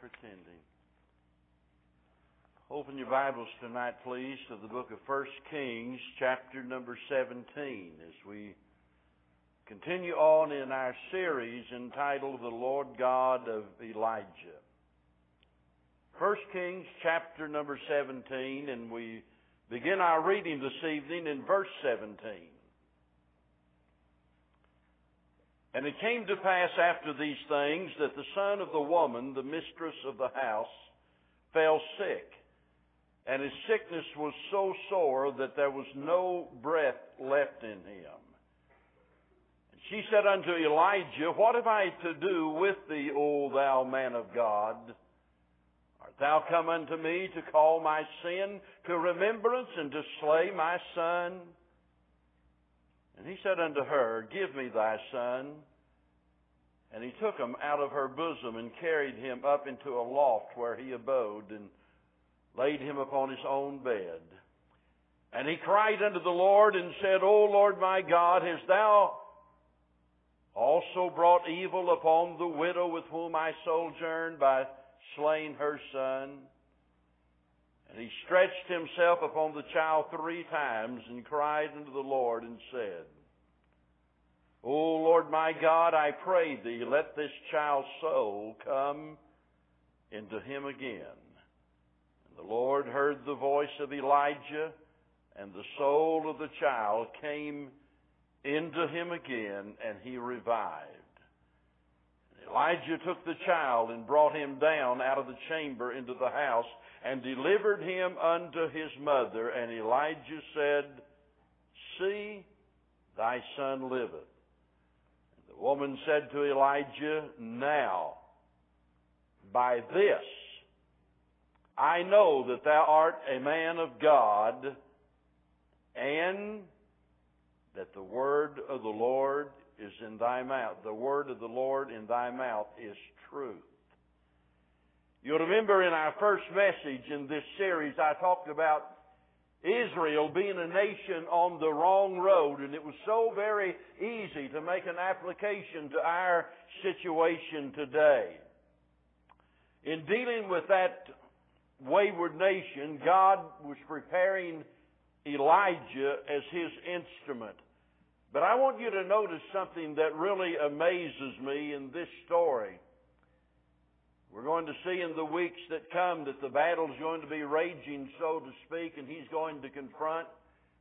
for attending. Open your Bibles tonight, please, to the book of 1 Kings, chapter number 17, as we continue on in our series entitled The Lord God of Elijah. 1 Kings, chapter number 17, and we begin our reading this evening in verse 17. And it came to pass after these things that the son of the woman, the mistress of the house, fell sick. And his sickness was so sore that there was no breath left in him. And she said unto Elijah, What have I to do with thee, O thou man of God? Art thou come unto me to call my sin to remembrance and to slay my son? And he said unto her, Give me thy son. And he took him out of her bosom and carried him up into a loft where he abode and laid him upon his own bed. And he cried unto the Lord and said, O Lord my God, hast thou also brought evil upon the widow with whom I sojourned by slaying her son? And he stretched himself upon the child three times and cried unto the Lord and said, O Lord my God, I pray thee, let this child's soul come into him again. And the Lord heard the voice of Elijah, and the soul of the child came into him again, and he revived. And Elijah took the child and brought him down out of the chamber into the house and delivered him unto his mother. And Elijah said, See, thy son liveth. And the woman said to Elijah, Now, by this, I know that thou art a man of God, and that the word of the Lord is in thy mouth. The word of the Lord in thy mouth is truth. You'll remember in our first message in this series, I talked about Israel being a nation on the wrong road, and it was so very easy to make an application to our situation today. In dealing with that wayward nation, God was preparing Elijah as his instrument. But I want you to notice something that really amazes me in this story. We're going to see in the weeks that come that the battle's going to be raging, so to speak, and he's going to confront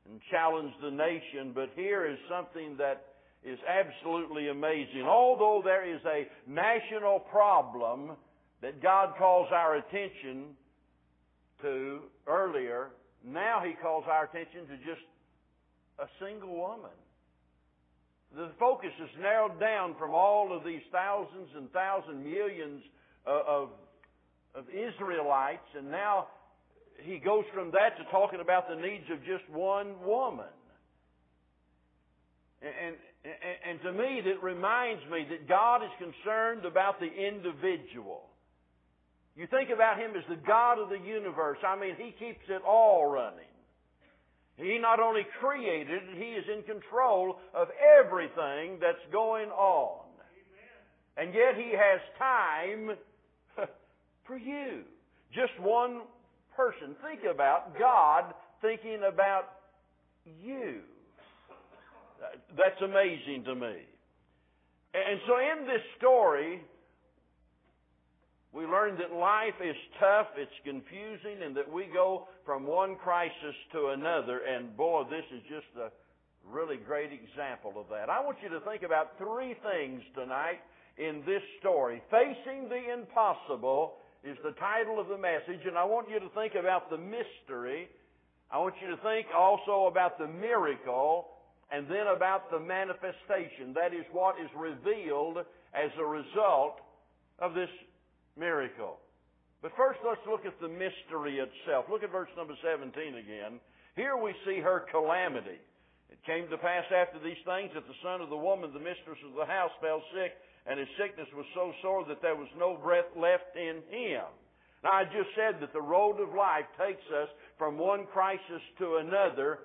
and challenge the nation. But here is something that is absolutely amazing. Although there is a national problem that God calls our attention to earlier, now he calls our attention to just a single woman the focus is narrowed down from all of these thousands and thousand millions of, of Israelites, and now he goes from that to talking about the needs of just one woman. And, and, and to me, that reminds me that God is concerned about the individual. You think about Him as the God of the universe. I mean, He keeps it all running. He not only created, He is in control of everything that's going on. And yet He has time for you. Just one person. Think about God thinking about you. That's amazing to me. And so in this story, we learn that life is tough, it's confusing, and that we go from one crisis to another. And boy, this is just a really great example of that. I want you to think about three things tonight in this story. Facing the impossible is the title of the message, and I want you to think about the mystery. I want you to think also about the miracle, and then about the manifestation. That is what is revealed as a result of this miracle. But first, let's look at the mystery itself. Look at verse number 17 again. Here we see her calamity. It came to pass after these things that the son of the woman, the mistress of the house, fell sick, and his sickness was so sore that there was no breath left in him. Now, I just said that the road of life takes us from one crisis to another,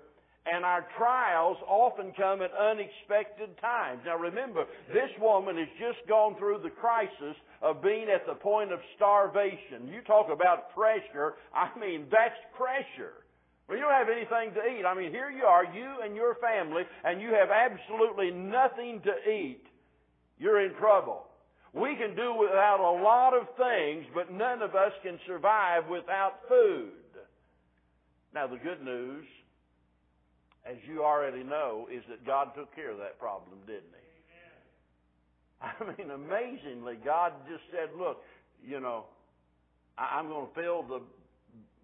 And our trials often come at unexpected times. Now remember, this woman has just gone through the crisis of being at the point of starvation. You talk about pressure. I mean, that's pressure. Well, you don't have anything to eat. I mean, here you are, you and your family, and you have absolutely nothing to eat. You're in trouble. We can do without a lot of things, but none of us can survive without food. Now, the good news as you already know, is that God took care of that problem, didn't He? I mean, amazingly, God just said, look, you know, I'm going to fill the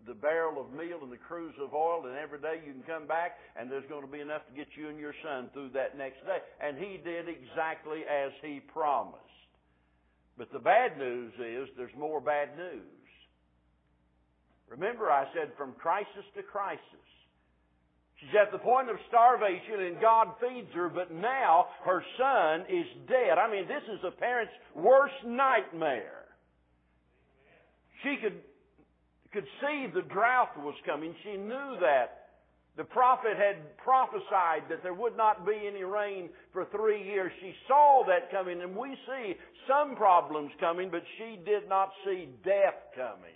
the barrel of meal and the cruse of oil, and every day you can come back, and there's going to be enough to get you and your son through that next day. And he did exactly as he promised. But the bad news is there's more bad news. Remember, I said from crisis to crisis. She's at the point of starvation and God feeds her, but now her son is dead. I mean, this is a parent's worst nightmare. She could, could see the drought was coming. She knew that. The prophet had prophesied that there would not be any rain for three years. She saw that coming, and we see some problems coming, but she did not see death coming.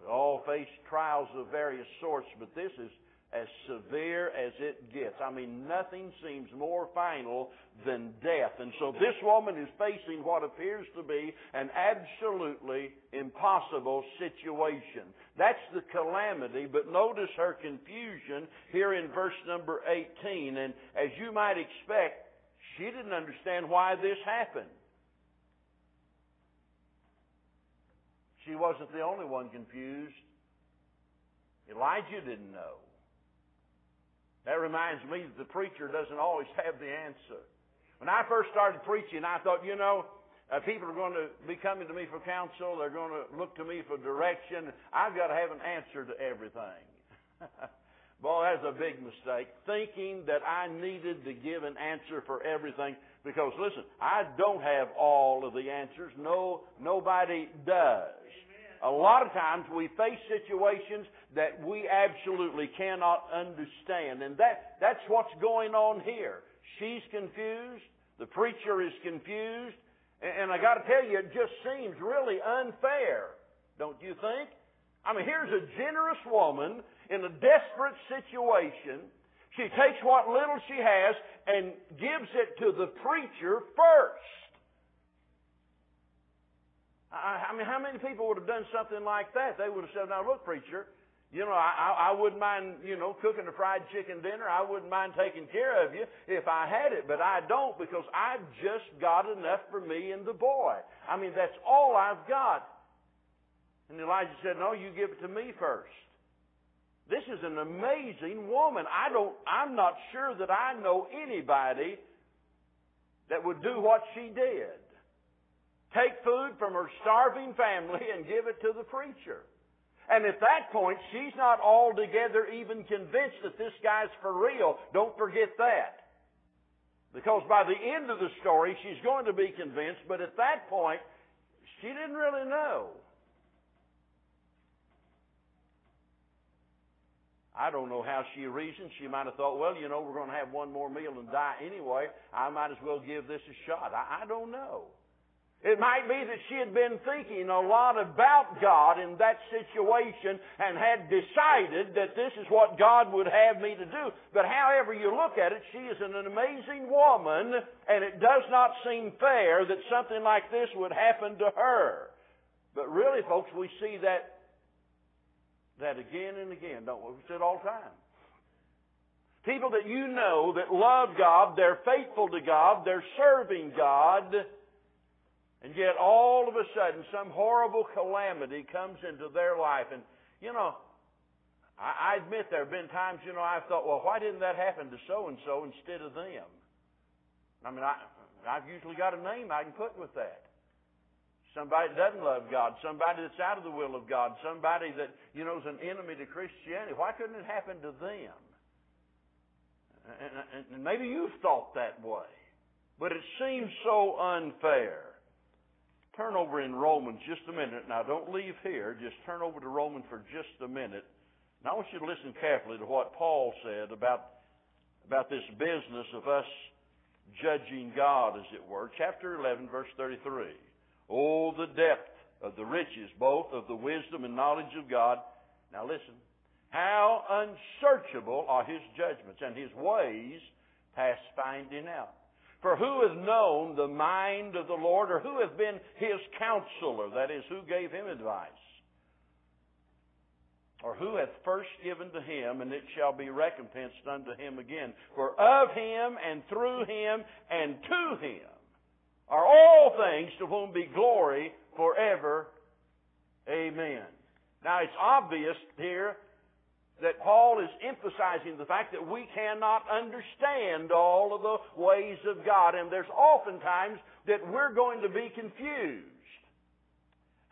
We all face trials of various sorts, but this is as severe as it gets. I mean, nothing seems more final than death. And so this woman is facing what appears to be an absolutely impossible situation. That's the calamity, but notice her confusion here in verse number 18. And as you might expect, she didn't understand why this happened. She wasn't the only one confused. Elijah didn't know. That reminds me that the preacher doesn't always have the answer. When I first started preaching, I thought, you know, uh, people are going to be coming to me for counsel. They're going to look to me for direction. I've got to have an answer to everything. Boy, that's a big mistake. Thinking that I needed to give an answer for everything. Because listen, I don't have all of the answers. No, nobody does. A lot of times we face situations that we absolutely cannot understand. And that, that's what's going on here. She's confused. The preacher is confused. And, and I gotta tell you, it just seems really unfair. Don't you think? I mean, here's a generous woman in a desperate situation. She takes what little she has and gives it to the preacher first. I, I mean, how many people would have done something like that? They would have said, now look, preacher, you know, I, I wouldn't mind, you know, cooking a fried chicken dinner. I wouldn't mind taking care of you if I had it, but I don't because I've just got enough for me and the boy. I mean, that's all I've got. And Elijah said, no, you give it to me first. This is an amazing woman. I don't, I'm not sure that I know anybody that would do what she did take food from her starving family and give it to the preacher. And at that point, she's not altogether even convinced that this guy's for real. Don't forget that. Because by the end of the story, she's going to be convinced, but at that point, she didn't really know. I don't know how she reasoned. She might have thought, well, you know, we're going to have one more meal and die anyway. I might as well give this a shot. I, I don't know. It might be that she had been thinking a lot about God in that situation and had decided that this is what God would have me to do. But however you look at it, she is an amazing woman and it does not seem fair that something like this would happen to her. But really, folks, we see that, that again and again, don't we? We see it all the time. People that you know that love God, they're faithful to God, they're serving God, and yet all of a sudden some horrible calamity comes into their life. And, you know, I, I admit there have been times, you know, I've thought, well, why didn't that happen to so and so instead of them? I mean, I, I've usually got a name I can put with that. Somebody that doesn't love God, somebody that's out of the will of God, somebody that, you know, is an enemy to Christianity. Why couldn't it happen to them? And, and, and maybe you've thought that way. But it seems so unfair. Turn over in Romans just a minute. Now, don't leave here. Just turn over to Romans for just a minute. Now I want you to listen carefully to what Paul said about, about this business of us judging God, as it were. Chapter 11, verse 33. Oh, the depth of the riches, both of the wisdom and knowledge of God. Now listen. How unsearchable are his judgments and his ways past finding out. For who has known the mind of the Lord, or who has been his counselor? That is, who gave him advice? Or who hath first given to him, and it shall be recompensed unto him again? For of him, and through him, and to him are all things, to whom be glory forever. Amen. Now it's obvious here that Paul is emphasizing the fact that we cannot understand all of the ways of God, and there's oftentimes that we're going to be confused.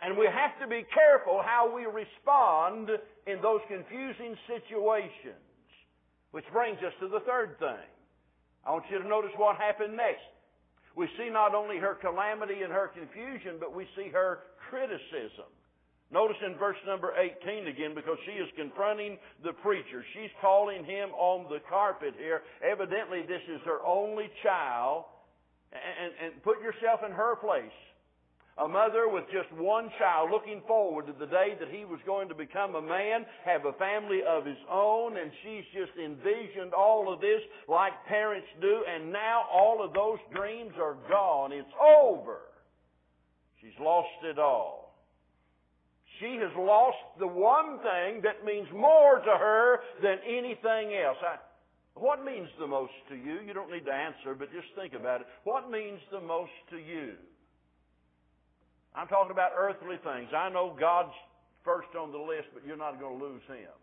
And we have to be careful how we respond in those confusing situations. Which brings us to the third thing. I want you to notice what happened next. We see not only her calamity and her confusion, but we see her criticism. Notice in verse number 18 again, because she is confronting the preacher. She's calling him on the carpet here. Evidently, this is her only child. And, and put yourself in her place. A mother with just one child looking forward to the day that he was going to become a man, have a family of his own, and she's just envisioned all of this like parents do, and now all of those dreams are gone. It's over. She's lost it all. She has lost the one thing that means more to her than anything else. I, what means the most to you? You don't need to answer, but just think about it. What means the most to you? I'm talking about earthly things. I know God's first on the list, but you're not going to lose Him.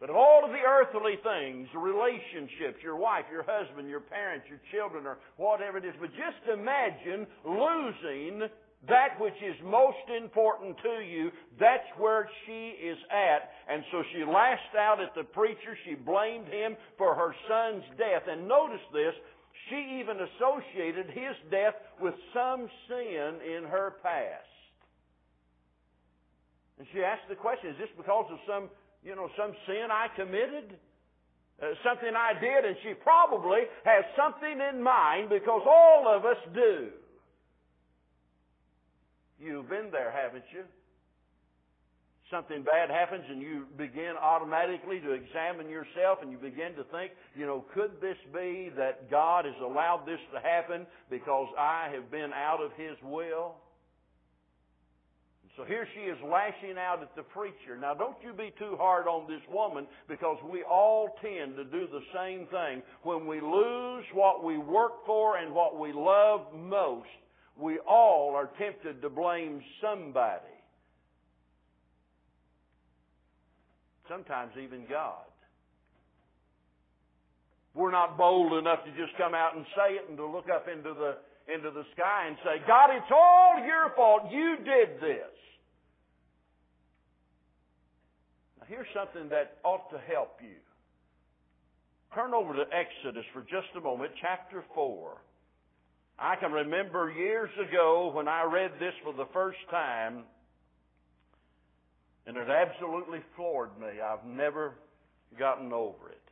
But of all of the earthly things, relationships, your wife, your husband, your parents, your children, or whatever it is, but just imagine losing that which is most important to you, that's where she is at. And so she lashed out at the preacher. She blamed him for her son's death. And notice this, she even associated his death with some sin in her past. And she asked the question, is this because of some, you know, some sin I committed? Uh, something I did? And she probably has something in mind because all of us do. You've been there, haven't you? Something bad happens and you begin automatically to examine yourself and you begin to think, you know, could this be that God has allowed this to happen because I have been out of His will? So here she is lashing out at the preacher. Now don't you be too hard on this woman because we all tend to do the same thing. When we lose what we work for and what we love most, we all are tempted to blame somebody. Sometimes even God. We're not bold enough to just come out and say it and to look up into the into the sky and say, God, it's all your fault. You did this. Now here's something that ought to help you. Turn over to Exodus for just a moment, chapter 4. I can remember years ago when I read this for the first time, and it absolutely floored me. I've never gotten over it.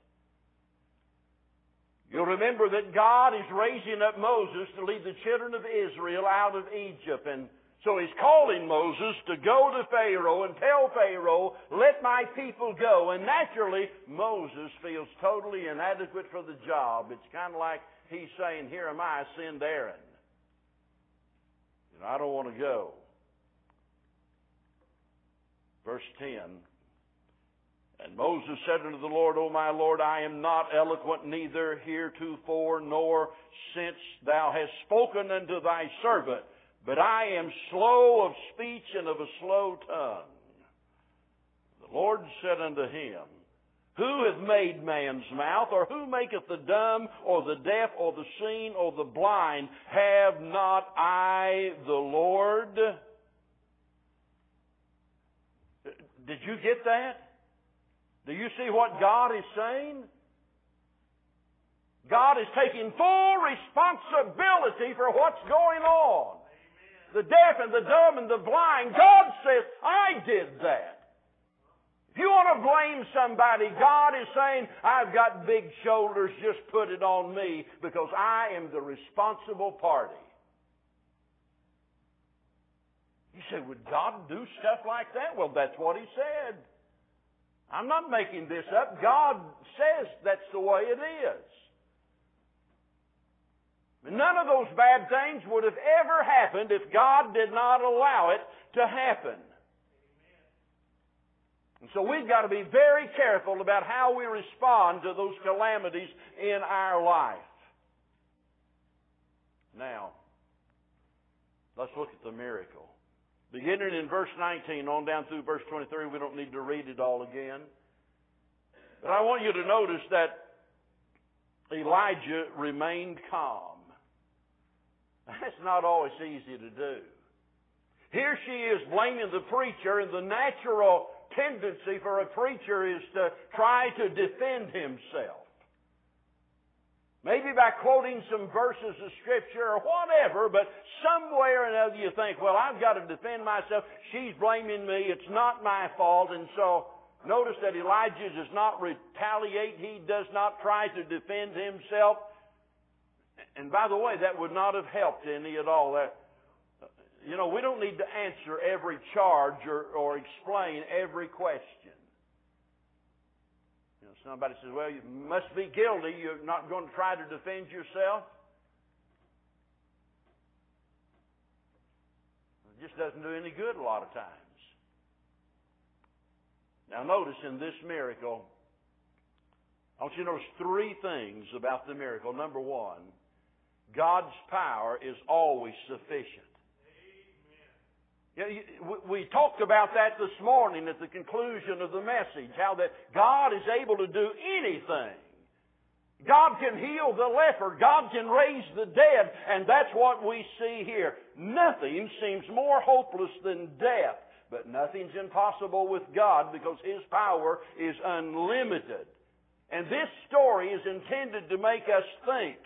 You'll remember that God is raising up Moses to lead the children of Israel out of Egypt. And so he's calling Moses to go to Pharaoh and tell Pharaoh, let my people go. And naturally, Moses feels totally inadequate for the job. It's kind of like he's saying, Here am I, send Aaron. You know, I don't want to go. Verse 10. And Moses said unto the Lord, O my Lord, I am not eloquent, neither heretofore, nor since thou hast spoken unto thy servant, but I am slow of speech and of a slow tongue. The Lord said unto him, who hath made man's mouth, or who maketh the dumb, or the deaf, or the seen, or the blind? Have not I the Lord? Did you get that? Do you see what God is saying? God is taking full responsibility for what's going on. The deaf and the dumb and the blind, God says, I did that. If you want to blame somebody, God is saying, I've got big shoulders, just put it on me because I am the responsible party. You say, would God do stuff like that? Well, that's what He said. I'm not making this up. God says that's the way it is. None of those bad things would have ever happened if God did not allow it to happen. And so we've got to be very careful about how we respond to those calamities in our life. Now, let's look at the miracle. Beginning in verse 19 on down through verse 23, we don't need to read it all again. But I want you to notice that Elijah remained calm. That's not always easy to do. Here she is blaming the preacher, and the natural tendency for a preacher is to try to defend himself. Maybe by quoting some verses of Scripture or whatever, but somewhere or another you think, well, I've got to defend myself. She's blaming me. It's not my fault. And so notice that Elijah does not retaliate. He does not try to defend himself. And by the way, that would not have helped any at all. That, you know, we don't need to answer every charge or, or explain every question. You know, somebody says, well, you must be guilty. You're not going to try to defend yourself. It just doesn't do any good a lot of times. Now notice in this miracle, I want you to notice three things about the miracle. Number one, God's power is always sufficient. We talked about that this morning at the conclusion of the message, how that God is able to do anything. God can heal the leper. God can raise the dead. And that's what we see here. Nothing seems more hopeless than death. But nothing's impossible with God because His power is unlimited. And this story is intended to make us think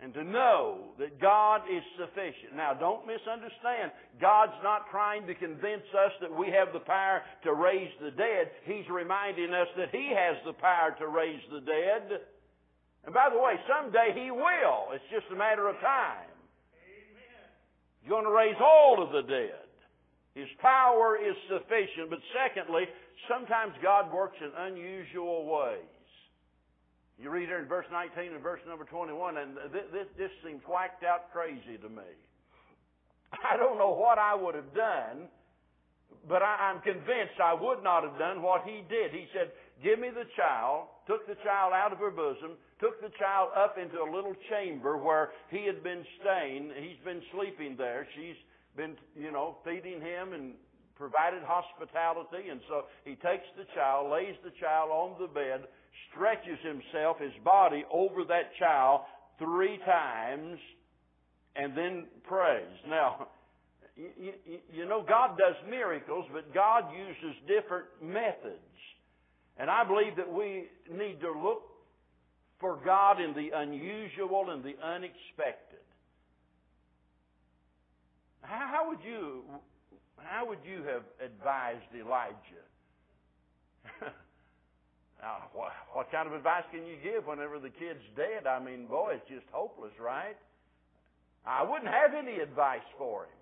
and to know that God is sufficient. Now, don't misunderstand. God's not trying to convince us that we have the power to raise the dead. He's reminding us that He has the power to raise the dead. And by the way, someday He will. It's just a matter of time. He's going to raise all of the dead. His power is sufficient. But secondly, sometimes God works in unusual ways. You read here in verse 19 and verse number 21, and this, this, this seems whacked out crazy to me. I don't know what I would have done, but I, I'm convinced I would not have done what he did. He said, Give me the child, took the child out of her bosom, took the child up into a little chamber where he had been staying. He's been sleeping there. She's been, you know, feeding him and provided hospitality. And so he takes the child, lays the child on the bed, stretches himself, his body, over that child three times, and then prays. Now, you, know, God does miracles, but God uses different methods. And I believe that we need to look for God in the unusual and the unexpected. How would you how would you have advised Elijah? now, what, what kind of advice can you give whenever the kid's dead? I mean, boy, it's just hopeless, right? I wouldn't have any advice for him.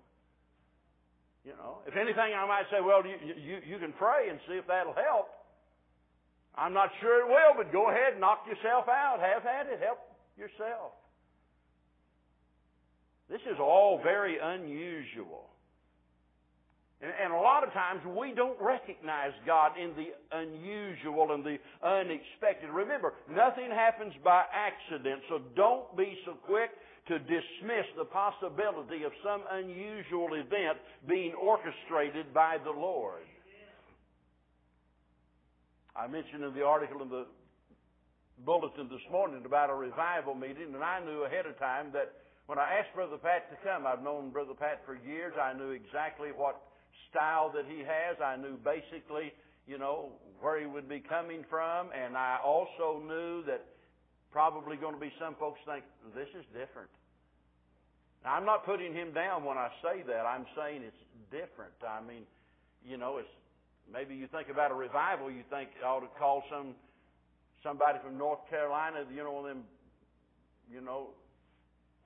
You know, if anything, I might say, well, you, you, you can pray and see if that'll help. I'm not sure it will, but go ahead, knock yourself out. Have at it. Help yourself. This is all very unusual. And a lot of times we don't recognize God in the unusual and the unexpected. Remember, nothing happens by accident, so don't be so quick to dismiss the possibility of some unusual event being orchestrated by the Lord. I mentioned in the article in the bulletin this morning about a revival meeting, and I knew ahead of time that when I asked Brother Pat to come, I've known Brother Pat for years. I knew exactly what style that he has. I knew basically, you know, where he would be coming from, and I also knew that probably going to be some folks think this is different. Now, I'm not putting him down when I say that. I'm saying it's different. I mean, you know, it's maybe you think about a revival, you think you ought to call some somebody from North Carolina, you know, them, you know,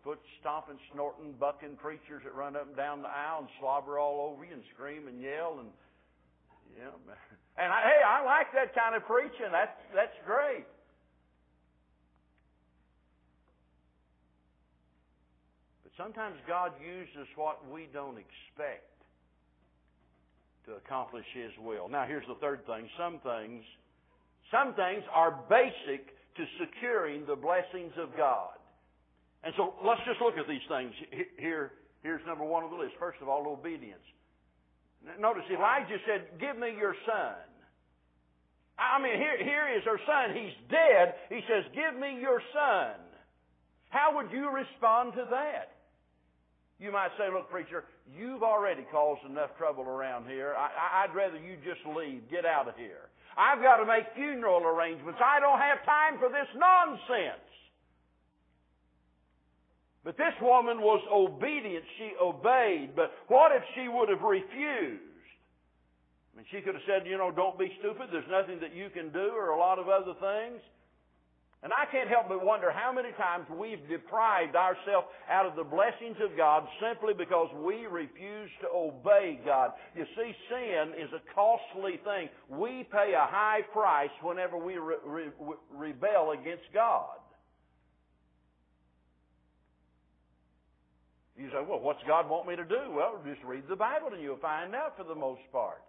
foot stomping, snorting, bucking preachers that run up and down the aisle and slobber all over you and scream and yell and know, and I, hey, I like that kind of preaching. That's that's great. But sometimes God uses what we don't expect to accomplish His will. Now, here's the third thing. Some things, some things are basic to securing the blessings of God. And so let's just look at these things. Here, here's number one on the list. First of all, obedience. Notice Elijah said, Give me your son. I mean, here, here is her son. He's dead. He says, Give me your son. How would you respond to that? You might say, Look, preacher, you've already caused enough trouble around here. I, I'd rather you just leave. Get out of here. I've got to make funeral arrangements. I don't have time for this nonsense. But this woman was obedient. She obeyed. But what if she would have refused? I mean, she could have said, you know, don't be stupid. There's nothing that you can do or a lot of other things. And I can't help but wonder how many times we've deprived ourselves out of the blessings of God simply because we refuse to obey God. You see, sin is a costly thing. We pay a high price whenever we re- re- rebel against God. You say, well, what's God want me to do? Well, just read the Bible and you'll find out for the most part.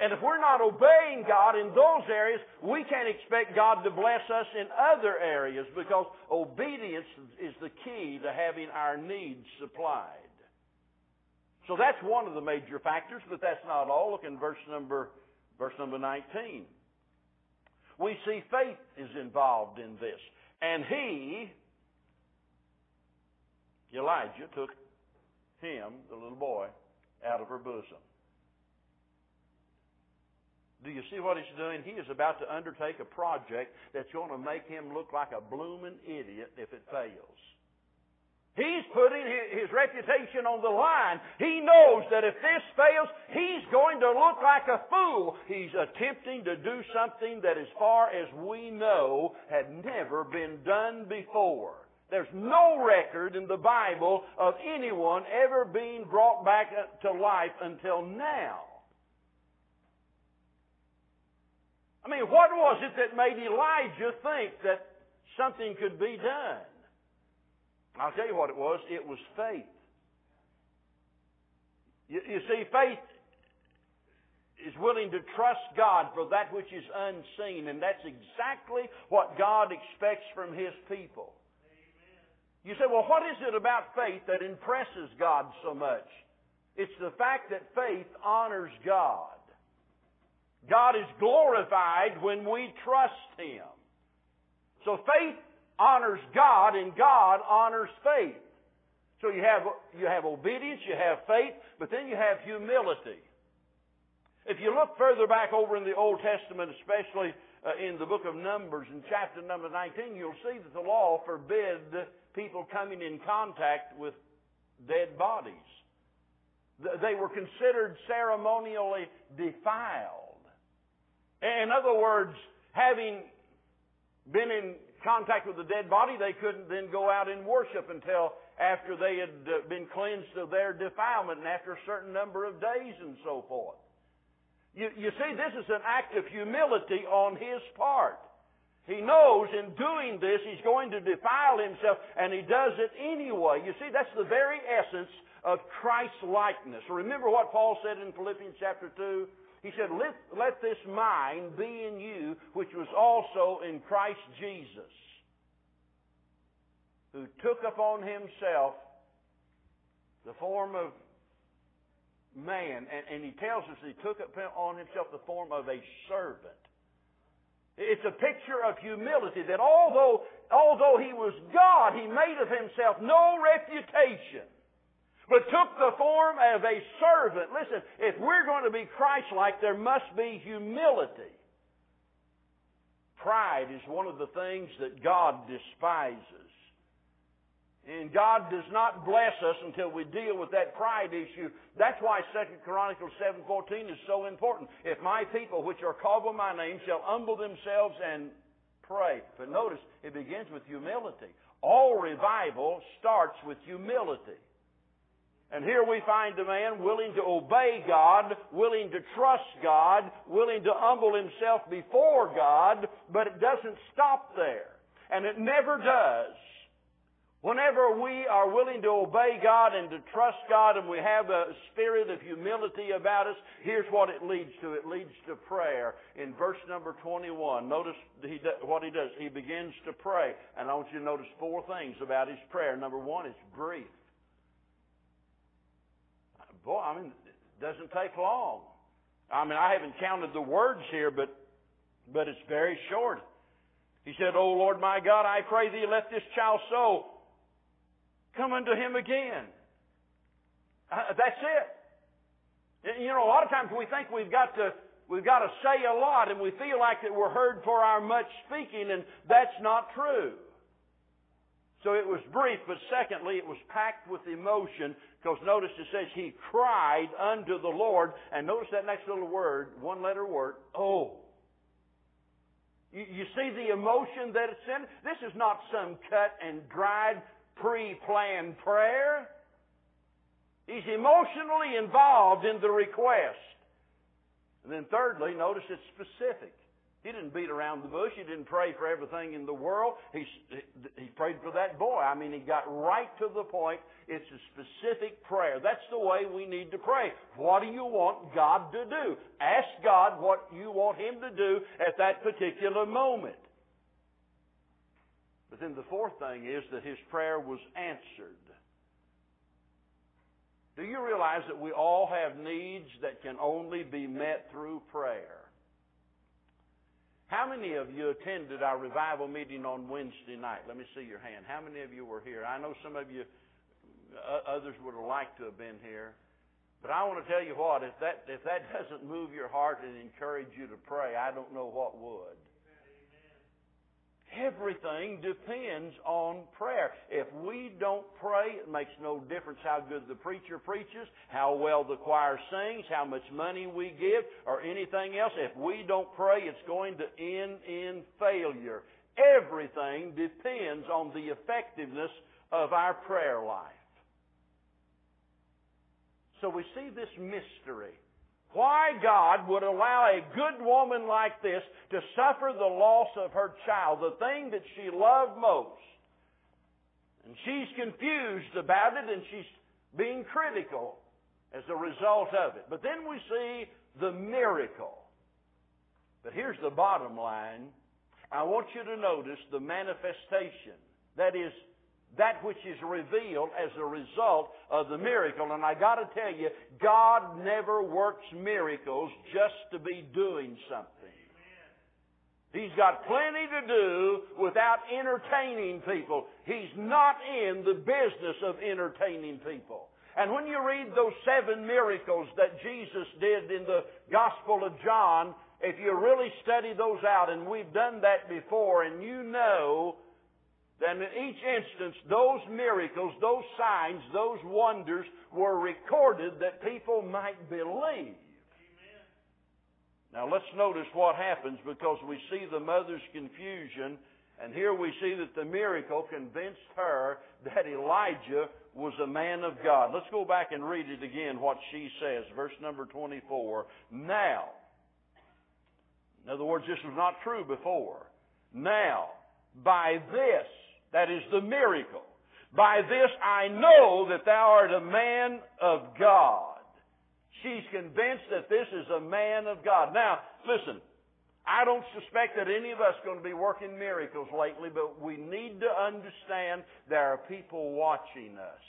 And if we're not obeying God in those areas, we can't expect God to bless us in other areas because obedience is the key to having our needs supplied. So that's one of the major factors, but that's not all. Look in verse number, verse number 19. We see faith is involved in this. And he, Elijah took him, the little boy, out of her bosom. Do you see what he's doing? He is about to undertake a project that's going to make him look like a blooming idiot if it fails. He's putting his reputation on the line. He knows that if this fails, he's going to look like a fool. He's attempting to do something that, as far as we know, had never been done before. There's no record in the Bible of anyone ever being brought back to life until now. I mean, what was it that made Elijah think that something could be done? I'll tell you what it was. It was faith. You, you see, faith is willing to trust God for that which is unseen, and that's exactly what God expects from His people. You say, well, what is it about faith that impresses God so much? It's the fact that faith honors God. God is glorified when we trust Him. So faith honors God and God honors faith. So you have, you have obedience, you have faith, but then you have humility. If you look further back over in the Old Testament, especially uh, in the book of Numbers in chapter number 19, you'll see that the law forbid people coming in contact with dead bodies. They were considered ceremonially defiled. In other words, having been in contact with a dead body, they couldn't then go out and worship until after they had uh, been cleansed of their defilement and after a certain number of days and so forth. You, you see, this is an act of humility on his part. He knows in doing this he's going to defile himself, and he does it anyway. You see, that's the very essence of Christ likeness. Remember what Paul said in Philippians chapter 2? He said, let, let this mind be in you, which was also in Christ Jesus, who took upon himself the form of man, and, and he tells us he took upon himself the form of a servant it's a picture of humility that although, although he was God, he made of himself no reputation, but took the form of a servant. Listen, if we're going to be Christ-like, there must be humility. Pride is one of the things that God despises. And God does not bless us until we deal with that pride issue. That's why 2 Chronicles 7.14 is so important. If my people, which are called by my name, shall humble themselves and pray. But notice, it begins with humility. All revival starts with humility. And here we find a man willing to obey God, willing to trust God, willing to humble himself before God, but it doesn't stop there. And it never does. Whenever we are willing to obey God and to trust God and we have a spirit of humility about us, here's what it leads to. It leads to prayer. In verse number 21, notice what he does. He begins to pray. And I want you to notice four things about his prayer. Number one, it's brief. Boy, I mean, it doesn't take long. I mean, I haven't counted the words here, but, but it's very short. He said, Oh Lord my God, I pray thee let this child's soul come unto him again. Uh, that's it. You know, a lot of times we think we've got to we've got to say a lot, and we feel like that we're heard for our much speaking, and that's not true. So it was brief, but secondly, it was packed with emotion, because notice it says he cried unto the Lord, and notice that next little word, one letter word, oh. You, you see the emotion that it's in? This is not some cut and dried pre-planned prayer. He's emotionally involved in the request. And then thirdly, notice it's specific. He didn't beat around the bush. He didn't pray for everything in the world. He, he prayed for that boy. I mean, he got right to the point. It's a specific prayer. That's the way we need to pray. What do you want God to do? Ask God what you want Him to do at that particular moment. But then the fourth thing is that his prayer was answered. Do you realize that we all have needs that can only be met through prayer? How many of you attended our revival meeting on Wednesday night? Let me see your hand. How many of you were here? I know some of you, uh, others would have liked to have been here. But I want to tell you what, if that, if that doesn't move your heart and encourage you to pray, I don't know what would. Everything depends on prayer. If we don't pray, it makes no difference how good the preacher preaches, how well the choir sings, how much money we give, or anything else. If we don't pray, it's going to end in failure. Everything depends on the effectiveness of our prayer life. So we see this mystery why God would allow a good woman like this to suffer the loss of her child, the thing that she loved most. And she's confused about it and she's being critical as a result of it. But then we see the miracle. But here's the bottom line. I want you to notice the manifestation. That is, that which is revealed as a result of the miracle. And I gotta tell you, God never works miracles just to be doing something. He's got plenty to do without entertaining people. He's not in the business of entertaining people. And when you read those seven miracles that Jesus did in the Gospel of John, if you really study those out, and we've done that before, and you know then in each instance, those miracles, those signs, those wonders were recorded that people might believe. Amen. Now let's notice what happens because we see the mother's confusion, and here we see that the miracle convinced her that Elijah was a man of God. Let's go back and read it again, what she says, verse number 24. Now, in other words, this was not true before. Now, by this, that is the miracle. By this I know that thou art a man of God. She's convinced that this is a man of God. Now, listen, I don't suspect that any of us are going to be working miracles lately, but we need to understand there are people watching us.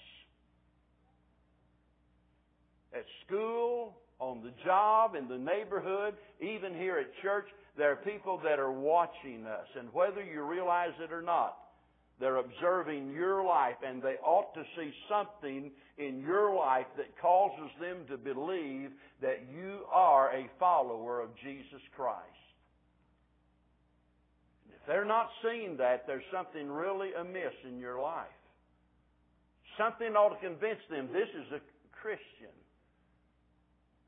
At school, on the job, in the neighborhood, even here at church, there are people that are watching us. And whether you realize it or not, they're observing your life and they ought to see something in your life that causes them to believe that you are a follower of Jesus Christ. If they're not seeing that, there's something really amiss in your life. Something ought to convince them this is a Christian.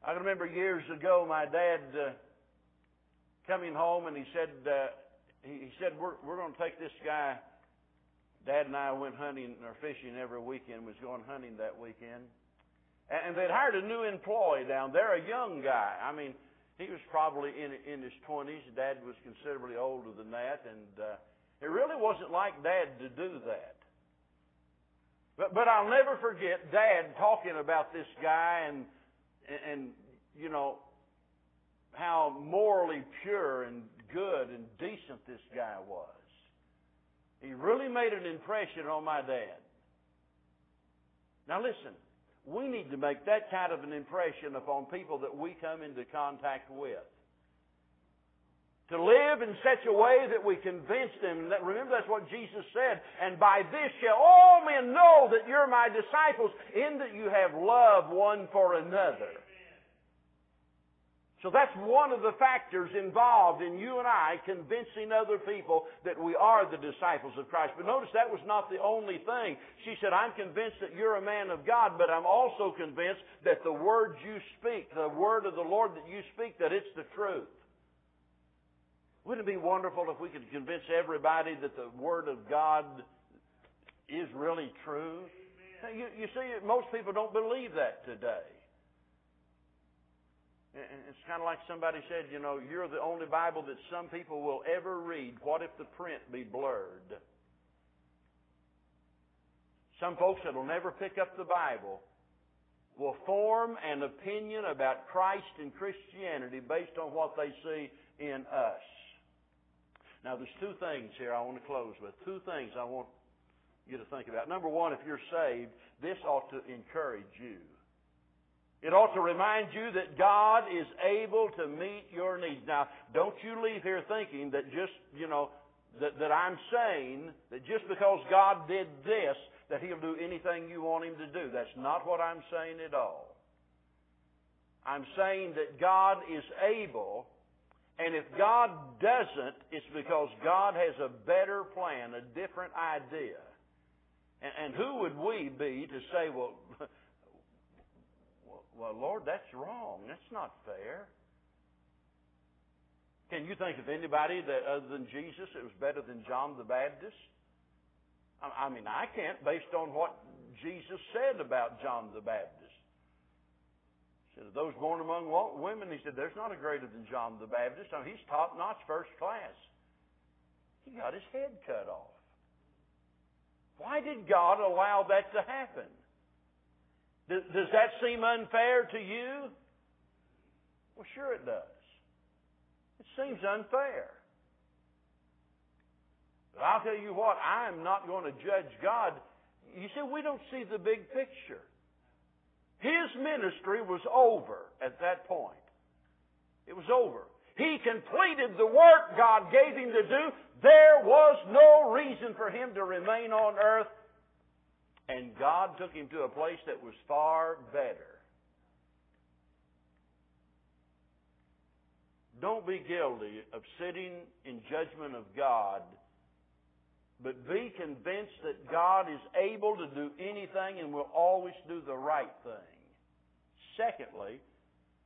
I remember years ago my dad uh, coming home and he said, uh, he said, we're, we're going to take this guy. Dad and I went hunting or fishing every weekend, was going hunting that weekend. And, they'd hired a new employee down there, a young guy. I mean, he was probably in, in his 20s. Dad was considerably older than that. And uh, it really wasn't like Dad to do that. But, but I'll never forget Dad talking about this guy and, and, you know, how morally pure and good and decent this guy was. He really made an impression on my dad. Now listen, we need to make that kind of an impression upon people that we come into contact with. To live in such a way that we convince them. That, remember, that's what Jesus said. And by this shall all men know that you're my disciples, in that you have love one for another. So that's one of the factors involved in you and I convincing other people that we are the disciples of Christ. But notice that was not the only thing. She said, I'm convinced that you're a man of God, but I'm also convinced that the words you speak, the word of the Lord that you speak, that it's the truth. Wouldn't it be wonderful if we could convince everybody that the Word of God is really true? You, you see, most people don't believe that today. It's kind of like somebody said, you know, you're the only Bible that some people will ever read. What if the print be blurred? Some folks that will never pick up the Bible will form an opinion about Christ and Christianity based on what they see in us. Now, there's two things here I want to close with. Two things I want you to think about. Number one, if you're saved, this ought to encourage you. It ought to remind you that God is able to meet your needs. Now, don't you leave here thinking that just, you know, that, that I'm saying that just because God did this, that He'll do anything you want Him to do. That's not what I'm saying at all. I'm saying that God is able, and if God doesn't, it's because God has a better plan, a different idea. And, and who would we be to say, well, well, Lord, that's wrong. That's not fair. Can you think of anybody that other than Jesus that was better than John the Baptist? I mean, I can't based on what Jesus said about John the Baptist. He said, those born among women, he said, there's not a greater than John the Baptist. I mean, he's top notch, first class. He got his head cut off. Why did God allow that to happen? Does, that seem unfair to you? Well, sure it does. It seems unfair. But I'll tell you what, I'm not going to judge God. You see, we don't see the big picture. His ministry was over at that point. It was over. He completed the work God gave him to do. There was no reason for him to remain on earth and God took him to a place that was far better. Don't be guilty of sitting in judgment of God, but be convinced that God is able to do anything and will always do the right thing. Secondly,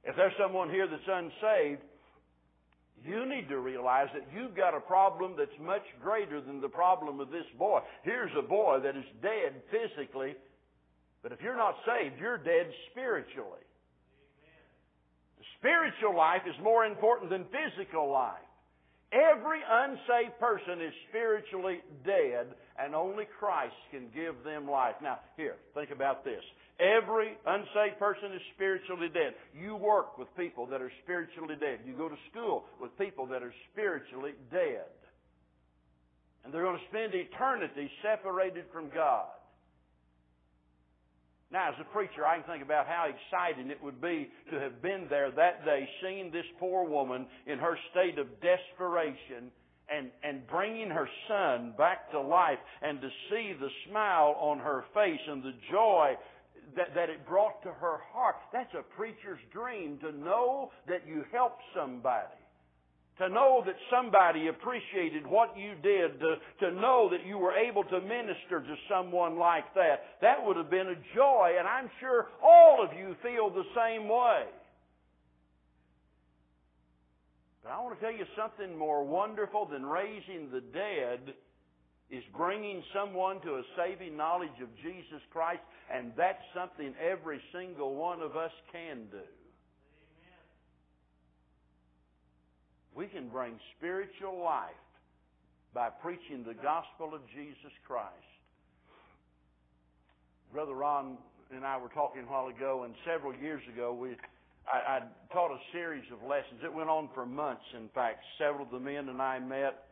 if there's someone here that's unsaved, you need to realize that you've got a problem that's much greater than the problem of this boy. Here's a boy that is dead physically, but if you're not saved, you're dead spiritually. The spiritual life is more important than physical life. Every unsaved person is spiritually dead, and only Christ can give them life. Now, here, think about this. Every unsaved person is spiritually dead. You work with people that are spiritually dead. You go to school with people that are spiritually dead. And they're going to spend eternity separated from God. Now, as a preacher, I can think about how exciting it would be to have been there that day, seeing this poor woman in her state of desperation and, and bringing her son back to life and to see the smile on her face and the joy that, that it brought to her heart. That's a preacher's dream to know that you helped somebody. to know that somebody appreciated what you did, to, to know that you were able to minister to someone like that. That would have been a joy, and I'm sure all of you feel the same way. But I want to tell you something more wonderful than raising the dead is bringing someone to a saving knowledge of Jesus Christ, and that's something every single one of us can do. We can bring spiritual life by preaching the gospel of Jesus Christ. Brother Ron and I were talking a while ago, and several years ago, we I, I taught a series of lessons. It went on for months. In fact, several of the men and I met.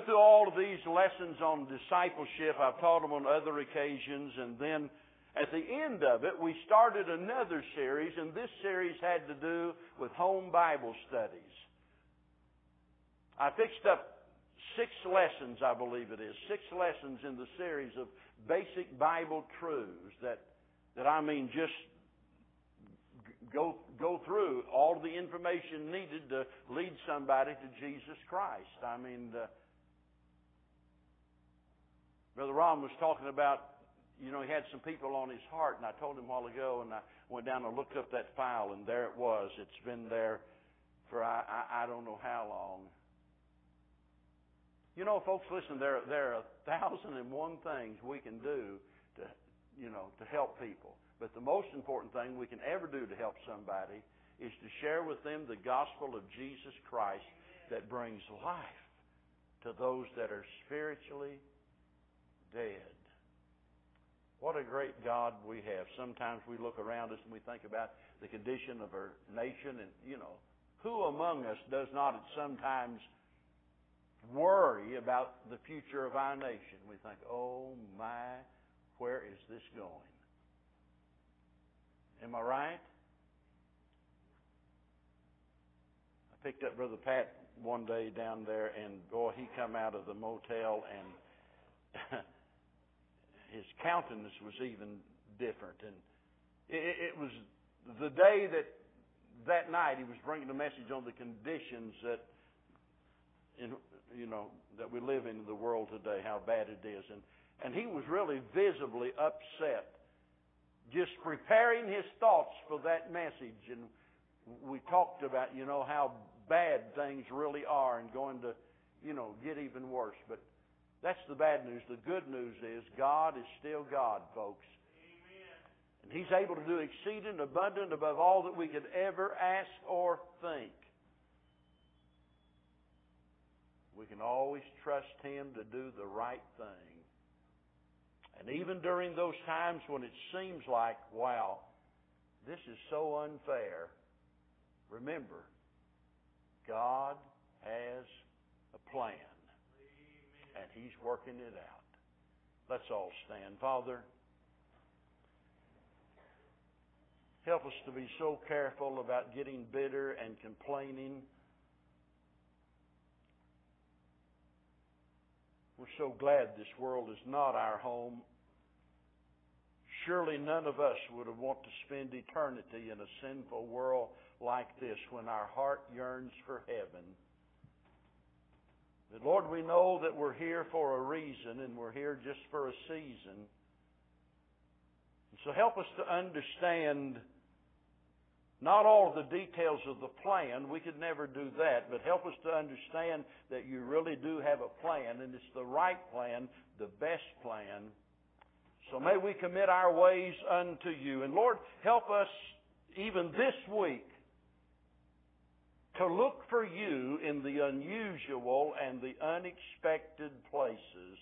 We went through all of these lessons on discipleship. I've taught them on other occasions, and then at the end of it, we started another series, and this series had to do with home Bible studies. I fixed up six lessons, I believe it is, six lessons in the series of basic Bible truths that, that I mean just go, go through all the information needed to lead somebody to Jesus Christ. I mean, uh, Brother Ron was talking about, you know, he had some people on his heart, and I told him a while ago, and I went down and looked up that file, and there it was. It's been there for I, I, I don't know how long. You know, folks, listen, there, there are a thousand and one things we can do to, you know, to help people. But the most important thing we can ever do to help somebody is to share with them the gospel of Jesus Christ that brings life to those that are spiritually dead. What a great God we have. Sometimes we look around us and we think about the condition of our nation and, you know, who among us does not at sometimes worry about the future of our nation. We think, oh my, where is this going? Am I right? I picked up Brother Pat one day down there, and boy, he come out of the motel, and his countenance was even different. And it, it was the day that that night he was bringing a message on the conditions that in you know, that we live in the world today, how bad it is. And, and he was really visibly upset, just preparing his thoughts for that message. And we talked about, you know, how bad things really are and going to, you know, get even worse. But that's the bad news. The good news is God is still God, folks. And He's able to do exceeding abundant above all that we could ever ask or think. We can always trust Him to do the right thing. And even during those times when it seems like, wow, this is so unfair, remember, God has a plan. And He's working it out. Let's all stand. Father, help us to be so careful about getting bitter and complaining We're so glad this world is not our home. Surely none of us would have want to spend eternity in a sinful world like this when our heart yearns for heaven. But Lord, we know that we're here for a reason and we're here just for a season. So help us to understand not all the details of the plan. We could never do that, but help us to understand that you really do have a plan, and it's the right plan, the best plan. So may we commit our ways unto you. And Lord, help us even this week to look for you in the unusual and the unexpected places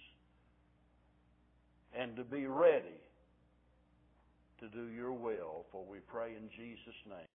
and to be ready to do your will, for we pray in Jesus' name.